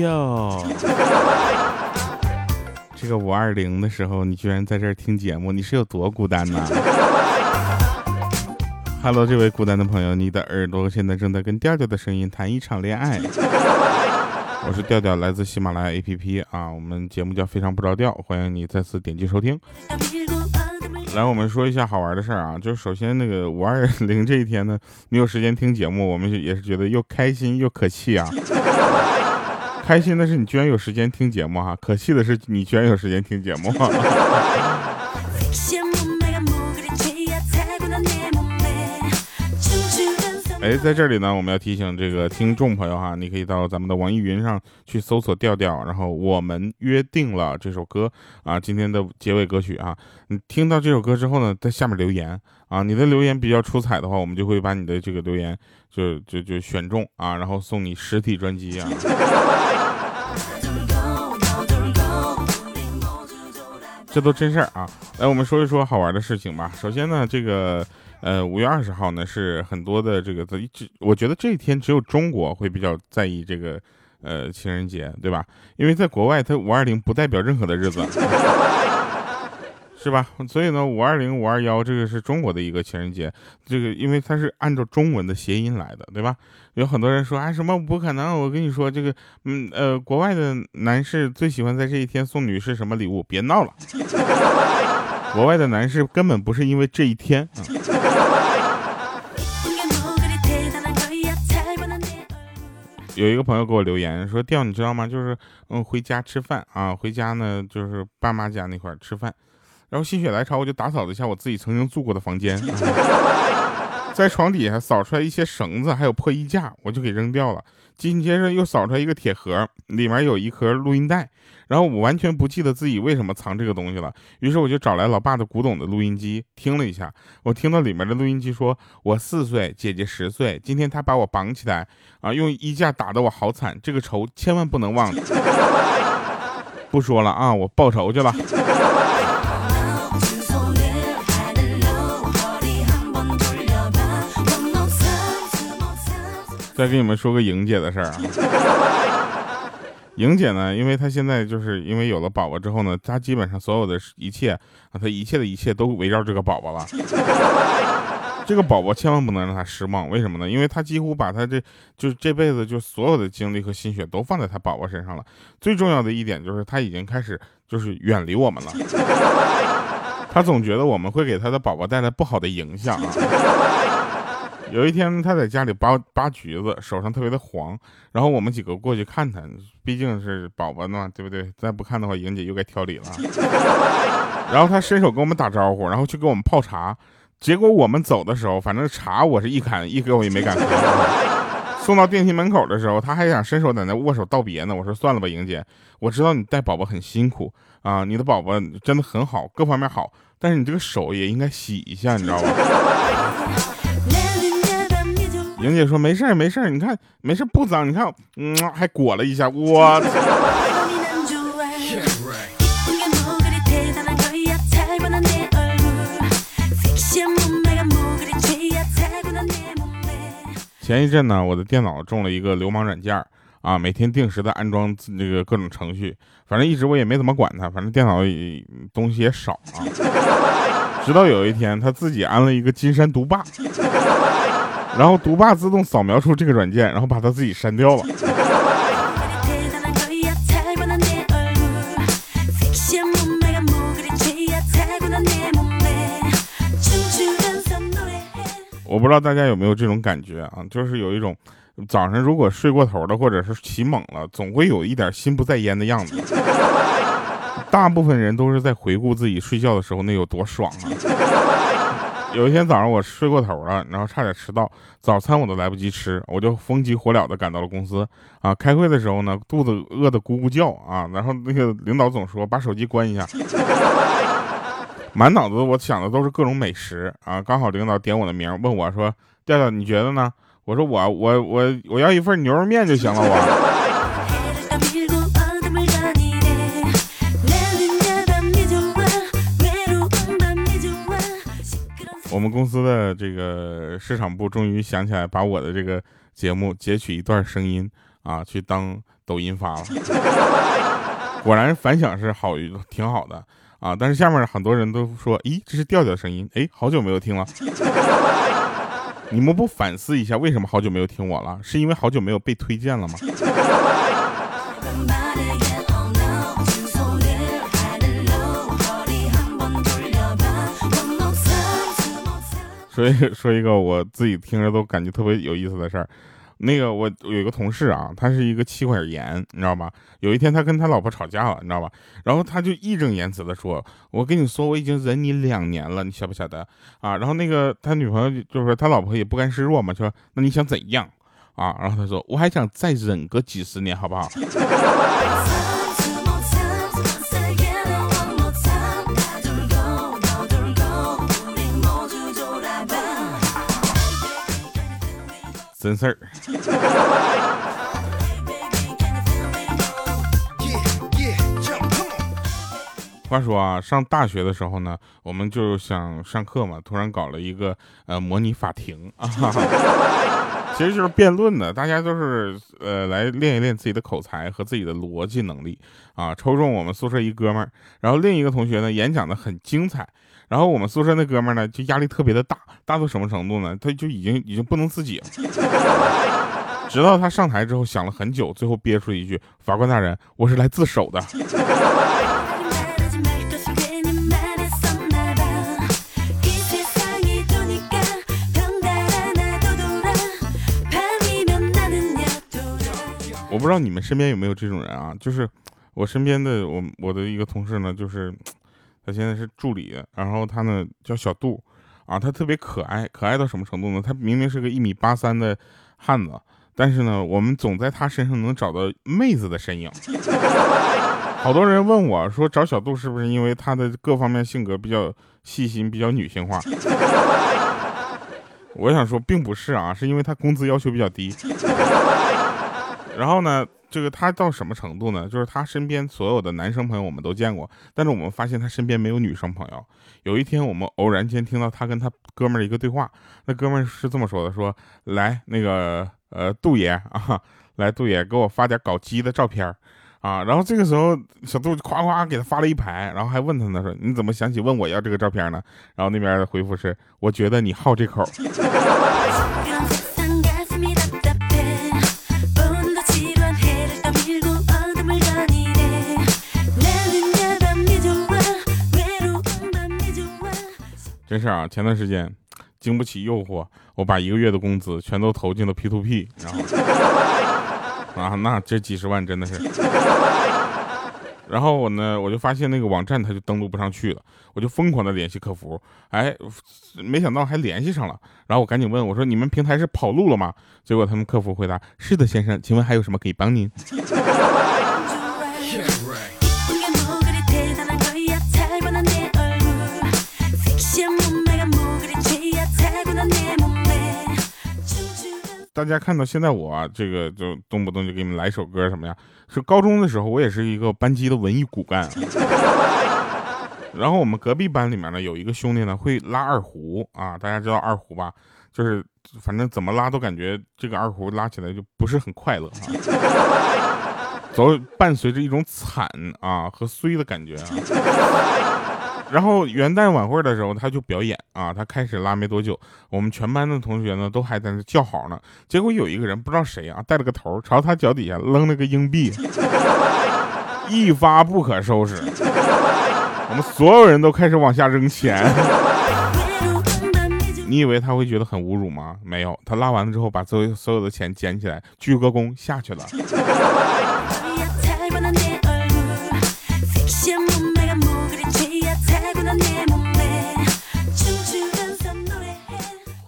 哟，这个五二零的时候，你居然在这儿听节目，你是有多孤单呢？Hello，这位孤单的朋友，你的耳朵现在正在跟调调的声音谈一场恋爱。我是调调，来自喜马拉雅 APP 啊，我们节目叫非常不着调，欢迎你再次点击收听。来，我们说一下好玩的事儿啊，就是首先那个五二零这一天呢，你有时间听节目，我们也是觉得又开心又可气啊。开心的是你居然有时间听节目哈，可气的是你居然有时间听节目。哎，在这里呢，我们要提醒这个听众朋友哈，你可以到咱们的网易云上去搜索“调调”，然后我们约定了这首歌啊，今天的结尾歌曲啊，你听到这首歌之后呢，在下面留言啊，你的留言比较出彩的话，我们就会把你的这个留言就就就选中啊，然后送你实体专辑啊。这都真事儿啊！来，我们说一说好玩的事情吧。首先呢，这个。呃，五月二十号呢是很多的这个，这我觉得这一天只有中国会比较在意这个，呃，情人节，对吧？因为在国外，它五二零不代表任何的日子，是吧？所以呢，五二零、五二幺这个是中国的一个情人节，这个因为它是按照中文的谐音来的，对吧？有很多人说啊，什么不可能？我跟你说，这个，嗯，呃，国外的男士最喜欢在这一天送女士什么礼物？别闹了，国外的男士根本不是因为这一天啊。有一个朋友给我留言说：“调，你知道吗？就是嗯，回家吃饭啊，回家呢就是爸妈家那块吃饭，然后心血来潮，我就打扫了一下我自己曾经住过的房间，在床底下扫出来一些绳子，还有破衣架，我就给扔掉了。紧接着又扫出来一个铁盒，里面有一盒录音带。”然后我完全不记得自己为什么藏这个东西了，于是我就找来老爸的古董的录音机听了一下，我听到里面的录音机说：“我四岁，姐姐十岁，今天他把我绑起来，啊，用衣架打得我好惨，这个仇千万不能忘。”不说了啊，我报仇去了。再给你们说个莹姐的事儿啊。莹姐呢？因为她现在就是因为有了宝宝之后呢，她基本上所有的一切啊，她一切的一切都围绕这个宝宝了。这个宝宝千万不能让她失望，为什么呢？因为她几乎把她这就是这辈子就所有的精力和心血都放在她宝宝身上了。最重要的一点就是她已经开始就是远离我们了。她总觉得我们会给她的宝宝带来不好的影响啊。有一天，他在家里扒扒橘子，手上特别的黄，然后我们几个过去看他，毕竟是宝宝嘛，对不对？再不看的话，莹姐又该挑理了。然后他伸手跟我们打招呼，然后去给我们泡茶，结果我们走的时候，反正茶我是一砍一口也没敢喝。送到电梯门口的时候，他还想伸手在那握手道别呢。我说算了吧，莹姐，我知道你带宝宝很辛苦啊，你的宝宝真的很好，各方面好，但是你这个手也应该洗一下，你知道吧？莹姐说没事儿没事儿，你看没事不脏，你看嗯还裹了一下，我。前一阵呢，我的电脑中了一个流氓软件啊，每天定时的安装那个各种程序，反正一直我也没怎么管它，反正电脑东西也少啊。直到有一天，他自己安了一个金山毒霸。然后毒霸自动扫描出这个软件，然后把他自己删掉了。我不知道大家有没有这种感觉啊，就是有一种早上如果睡过头了，或者是起猛了，总会有一点心不在焉的样子。大部分人都是在回顾自己睡觉的时候那有多爽啊。有一天早上我睡过头了，然后差点迟到，早餐我都来不及吃，我就风急火燎的赶到了公司。啊，开会的时候呢，肚子饿得咕咕叫啊，然后那个领导总说把手机关一下，满脑子我想的都是各种美食啊。刚好领导点我的名，问我说：“调调，你觉得呢？”我说：“我我我我要一份牛肉面就行了。”我。我们公司的这个市场部终于想起来，把我的这个节目截取一段声音啊，去当抖音发了，果然反响是好，挺好的啊。但是下面很多人都说，咦，这是调调声音，哎，好久没有听了。你们不反思一下，为什么好久没有听我了？是因为好久没有被推荐了吗？所以说一个我自己听着都感觉特别有意思的事儿。那个我有一个同事啊，他是一个气管炎，你知道吧？有一天他跟他老婆吵架了，你知道吧？然后他就义正言辞的说：“我跟你说，我已经忍你两年了，你晓不晓得啊？”然后那个他女朋友就是他老婆也不甘示弱嘛，说：“那你想怎样啊？”然后他说：“我还想再忍个几十年，好不好？” 真事儿。话说啊，上大学的时候呢，我们就想上课嘛，突然搞了一个呃模拟法庭啊，其实就是辩论的，大家都是呃来练一练自己的口才和自己的逻辑能力啊。抽中我们宿舍一哥们儿，然后另一个同学呢演讲的很精彩。然后我们宿舍那哥们呢，就压力特别的大，大到什么程度呢？他就已经已经不能自己了。直到他上台之后想了很久，最后憋出一句：“法官大人，我是来自首的。”我不知道你们身边有没有这种人啊？就是我身边的我我的一个同事呢，就是。他现在是助理，然后他呢叫小杜，啊，他特别可爱，可爱到什么程度呢？他明明是个一米八三的汉子，但是呢，我们总在他身上能找到妹子的身影。好多人问我说，找小杜是不是因为他的各方面性格比较细心，比较女性化？我想说，并不是啊，是因为他工资要求比较低。然后呢？这个他到什么程度呢？就是他身边所有的男生朋友我们都见过，但是我们发现他身边没有女生朋友。有一天我们偶然间听到他跟他哥们儿一个对话，那哥们儿是这么说的：说来那个呃杜爷啊，来杜爷给我发点搞基的照片啊。然后这个时候小杜就夸夸给他发了一排，然后还问他呢说你怎么想起问我要这个照片呢？然后那边的回复是我觉得你好这口。真是啊！前段时间，经不起诱惑，我把一个月的工资全都投进了 P to P，然后 啊，那这几十万真的是。然后我呢，我就发现那个网站它就登录不上去了，我就疯狂的联系客服，哎，没想到还联系上了。然后我赶紧问我说：“你们平台是跑路了吗？”结果他们客服回答：“是的，先生，请问还有什么可以帮您？”大家看到现在我啊，这个就动不动就给你们来首歌什么呀？是高中的时候，我也是一个班级的文艺骨干。然后我们隔壁班里面呢，有一个兄弟呢会拉二胡啊，大家知道二胡吧？就是反正怎么拉都感觉这个二胡拉起来就不是很快乐啊，走伴随着一种惨啊和衰的感觉啊。然后元旦晚会的时候，他就表演啊，他开始拉没多久，我们全班的同学呢都还在那叫好呢。结果有一个人不知道谁啊，带了个头朝他脚底下扔了个硬币，一发不可收拾。我们所有人都开始往下扔钱。你以为他会觉得很侮辱吗？没有，他拉完了之后把所有所有的钱捡起来，鞠个躬下去了。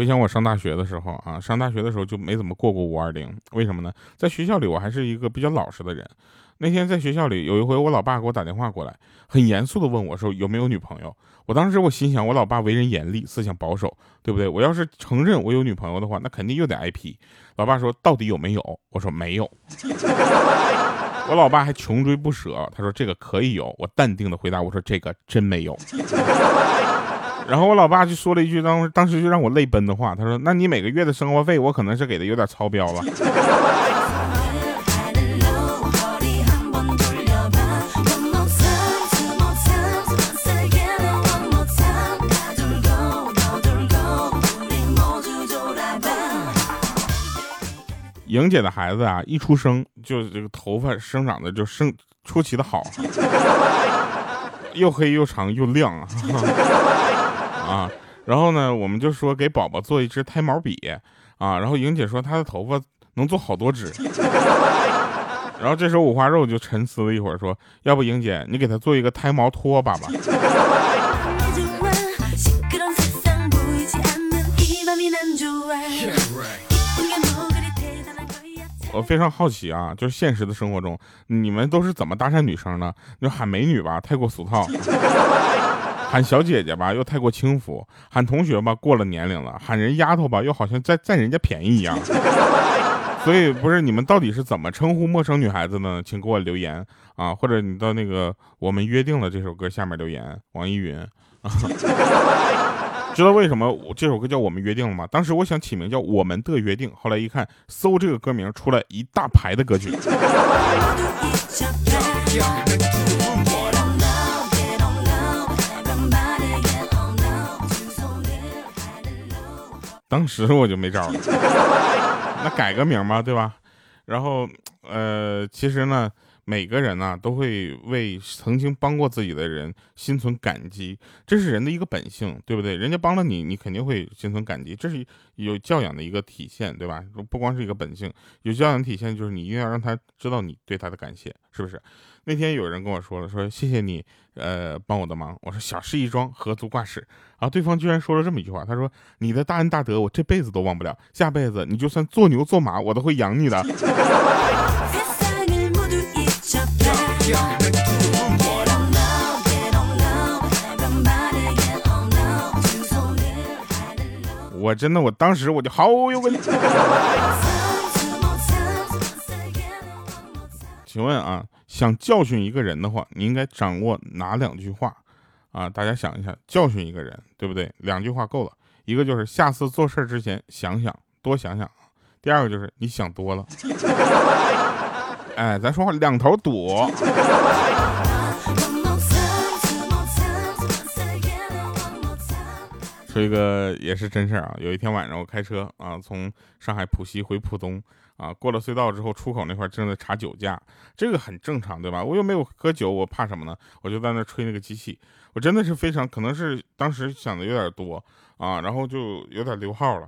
回想我上大学的时候啊，上大学的时候就没怎么过过五二零，为什么呢？在学校里我还是一个比较老实的人。那天在学校里有一回，我老爸给我打电话过来，很严肃的问我说有没有女朋友。我当时我心想，我老爸为人严厉，思想保守，对不对？我要是承认我有女朋友的话，那肯定又得挨批。老爸说到底有没有？我说没有。我老爸还穷追不舍，他说这个可以有。我淡定的回答我说这个真没有。然后我老爸就说了一句当当时就让我泪奔的话，他说：“那你每个月的生活费，我可能是给的有点超标了。”莹姐的孩子啊，一出生就这个头发生长的就生出奇的好。又黑又长又亮啊！啊！然后呢，我们就说给宝宝做一支胎毛笔啊，然后莹姐说她的头发能做好多支。然后这时候五花肉就沉思了一会儿，说：“要不莹姐，你给他做一个胎毛拖把吧。”我非常好奇啊，就是现实的生活中，你们都是怎么搭讪女生的？就喊美女吧，太过俗套；喊小姐姐吧，又太过轻浮；喊同学吧，过了年龄了；喊人丫头吧，又好像在占人家便宜一样。所以不是你们到底是怎么称呼陌生女孩子呢？请给我留言啊，或者你到那个我们约定了这首歌下面留言。网易云，知道为什么这首歌叫我们约定了吗？当时我想起名叫我们的约定，后来一看搜这个歌名出来一大排的歌曲。当时我就没招了。那改个名吧，对吧？然后，呃，其实呢，每个人呢都会为曾经帮过自己的人心存感激，这是人的一个本性，对不对？人家帮了你，你肯定会心存感激，这是有教养的一个体现，对吧？不光是一个本性，有教养体现就是你一定要让他知道你对他的感谢，是不是？那天有人跟我说了，说谢谢你，呃，帮我的忙。我说小事一桩，何足挂齿。然后对方居然说了这么一句话，他说你的大恩大德我这辈子都忘不了，下辈子你就算做牛做马，我都会养你的。我真的，我当时我就好有问。请问啊？想教训一个人的话，你应该掌握哪两句话啊？大家想一下，教训一个人，对不对？两句话够了。一个就是下次做事之前想想，多想想。第二个就是你想多了。哎，咱说话两头堵。说一个也是真事儿啊！有一天晚上我开车啊，从上海浦西回浦东啊，过了隧道之后，出口那块正在查酒驾，这个很正常，对吧？我又没有喝酒，我怕什么呢？我就在那吹那个机器，我真的是非常可能是当时想的有点多啊，然后就有点溜号了。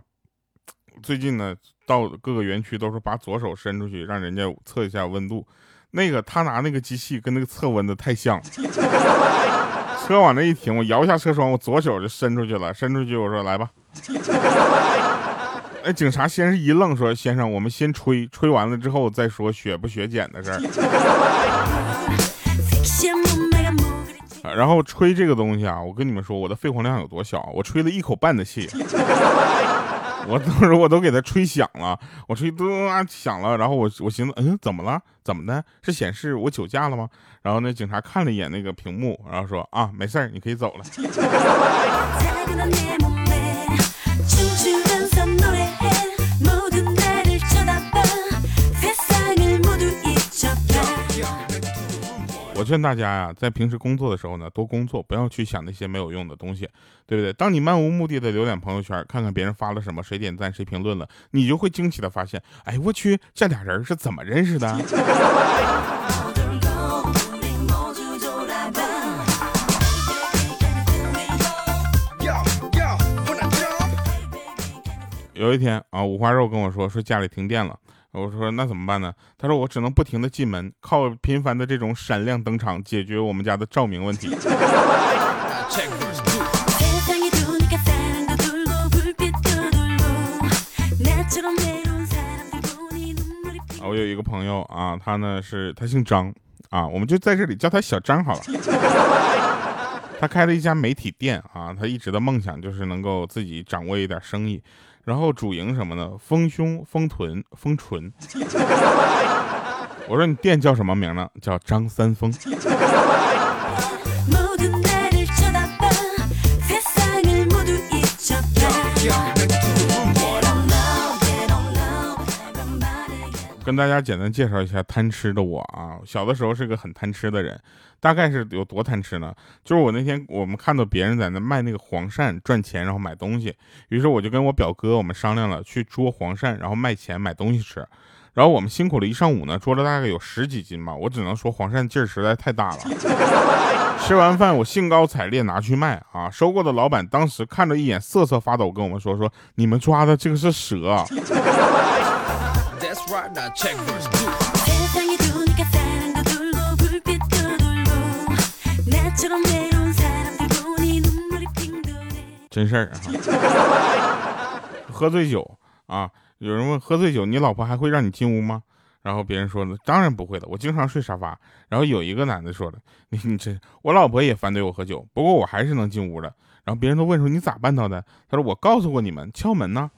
最近呢，到各个园区都是把左手伸出去，让人家测一下温度，那个他拿那个机器跟那个测温的太像。车往那一停，我摇下车窗，我左手就伸出去了，伸出去，我说来吧。哎，警察先是一愣，说先生，我们先吹，吹完了之后再说血不血检的事儿。然后吹这个东西啊，我跟你们说，我的肺活量有多小，我吹了一口半的气。我当时我都给他吹响了，我吹嘟响了，然后我我寻思，嗯，怎么了？怎么的？是显示我酒驾了吗？然后那警察看了一眼那个屏幕，然后说啊，没事儿，你可以走了。我劝大家呀，在平时工作的时候呢，多工作，不要去想那些没有用的东西，对不对？当你漫无目的的浏览朋友圈，看看别人发了什么，谁点赞，谁评论了，你就会惊奇的发现，哎，我去，这俩人是怎么认识的？有一天啊，五花肉跟我说，说家里停电了。我说那怎么办呢？他说我只能不停的进门，靠频繁的这种闪亮登场解决我们家的照明问题。我有一个朋友啊，他呢是他姓张啊，我们就在这里叫他小张好了。他开了一家媒体店啊，他一直的梦想就是能够自己掌握一点生意。然后主营什么呢？丰胸、丰臀、丰唇。我说你店叫什么名呢？叫张三丰。跟大家简单介绍一下贪吃的我啊。小的时候是个很贪吃的人，大概是有多贪吃呢？就是我那天我们看到别人在那卖那个黄鳝赚钱，然后买东西，于是我就跟我表哥我们商量了去捉黄鳝，然后卖钱买东西吃。然后我们辛苦了一上午呢，捉了大概有十几斤吧。我只能说黄鳝劲儿实在太大了。吃完饭我兴高采烈拿去卖啊，收购的老板当时看了一眼瑟瑟发抖，跟我们说说你们抓的这个是蛇。真事儿啊！喝醉酒啊！有人问喝醉酒，你老婆还会让你进屋吗？然后别人说的，当然不会的，我经常睡沙发。然后有一个男的说的，你你这我老婆也反对我喝酒，不过我还是能进屋的。然后别人都问说你咋办到的？他说我告诉过你们，敲门呢。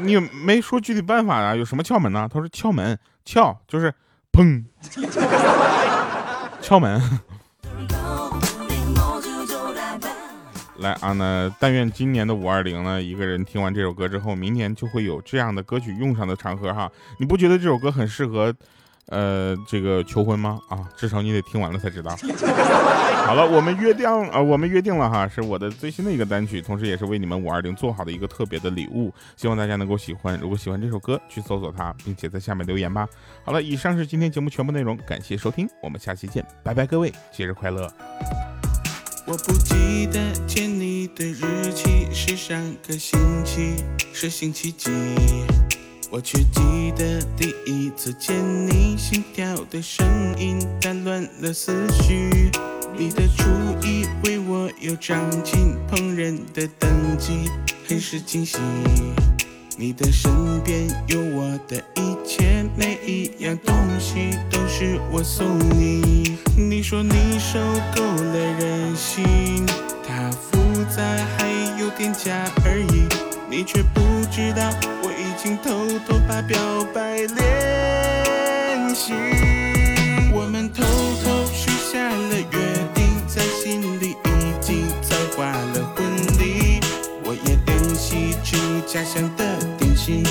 你没说具体办法啊？有什么窍门呢？他说窍门，窍就是砰，敲门。来啊，那但愿今年的五二零呢，一个人听完这首歌之后，明年就会有这样的歌曲用上的场合哈。你不觉得这首歌很适合，呃，这个求婚吗？啊，至少你得听完了才知道。好了，我们约定啊，我们约定了哈，是我的最新的一个单曲，同时也是为你们五二零做好的一个特别的礼物，希望大家能够喜欢。如果喜欢这首歌，去搜索它，并且在下面留言吧。好了，以上是今天节目全部内容，感谢收听，我们下期见，拜拜，各位，节日快乐。我不记得见你的日期是上个星期，是星期几？我却记得第一次见你，心跳的声音打乱了思绪。你的厨艺为我又长进烹饪的等级，很是惊喜。你的身边有我的一切，每一样东西都是我送你。你说你受够了任性，它复杂还有点假而已。你却不知道我已经偷偷把表白练习。家乡的。点心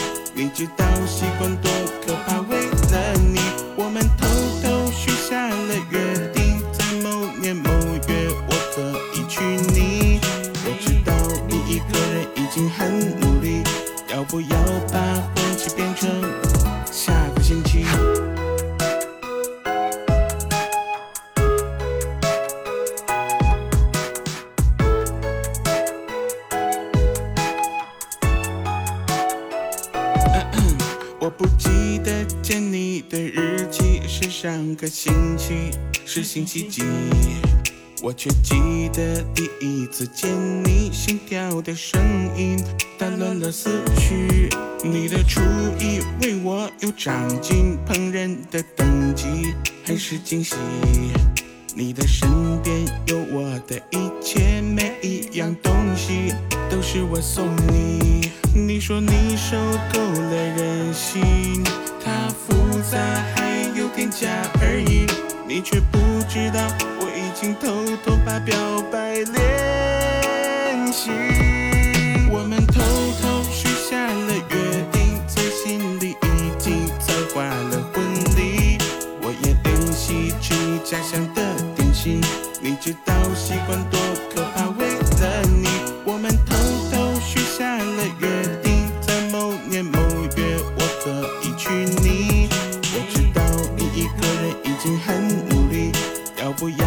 上个星期，是星期几？我却记得第一次见你，心跳的声音打乱了思绪。你的厨艺为我又长进烹饪的等级，很是惊喜。你的身边有我的一切，每一样东西都是我送你。你说你受够了任性，你却不知道我已经偷偷把表白练习。要不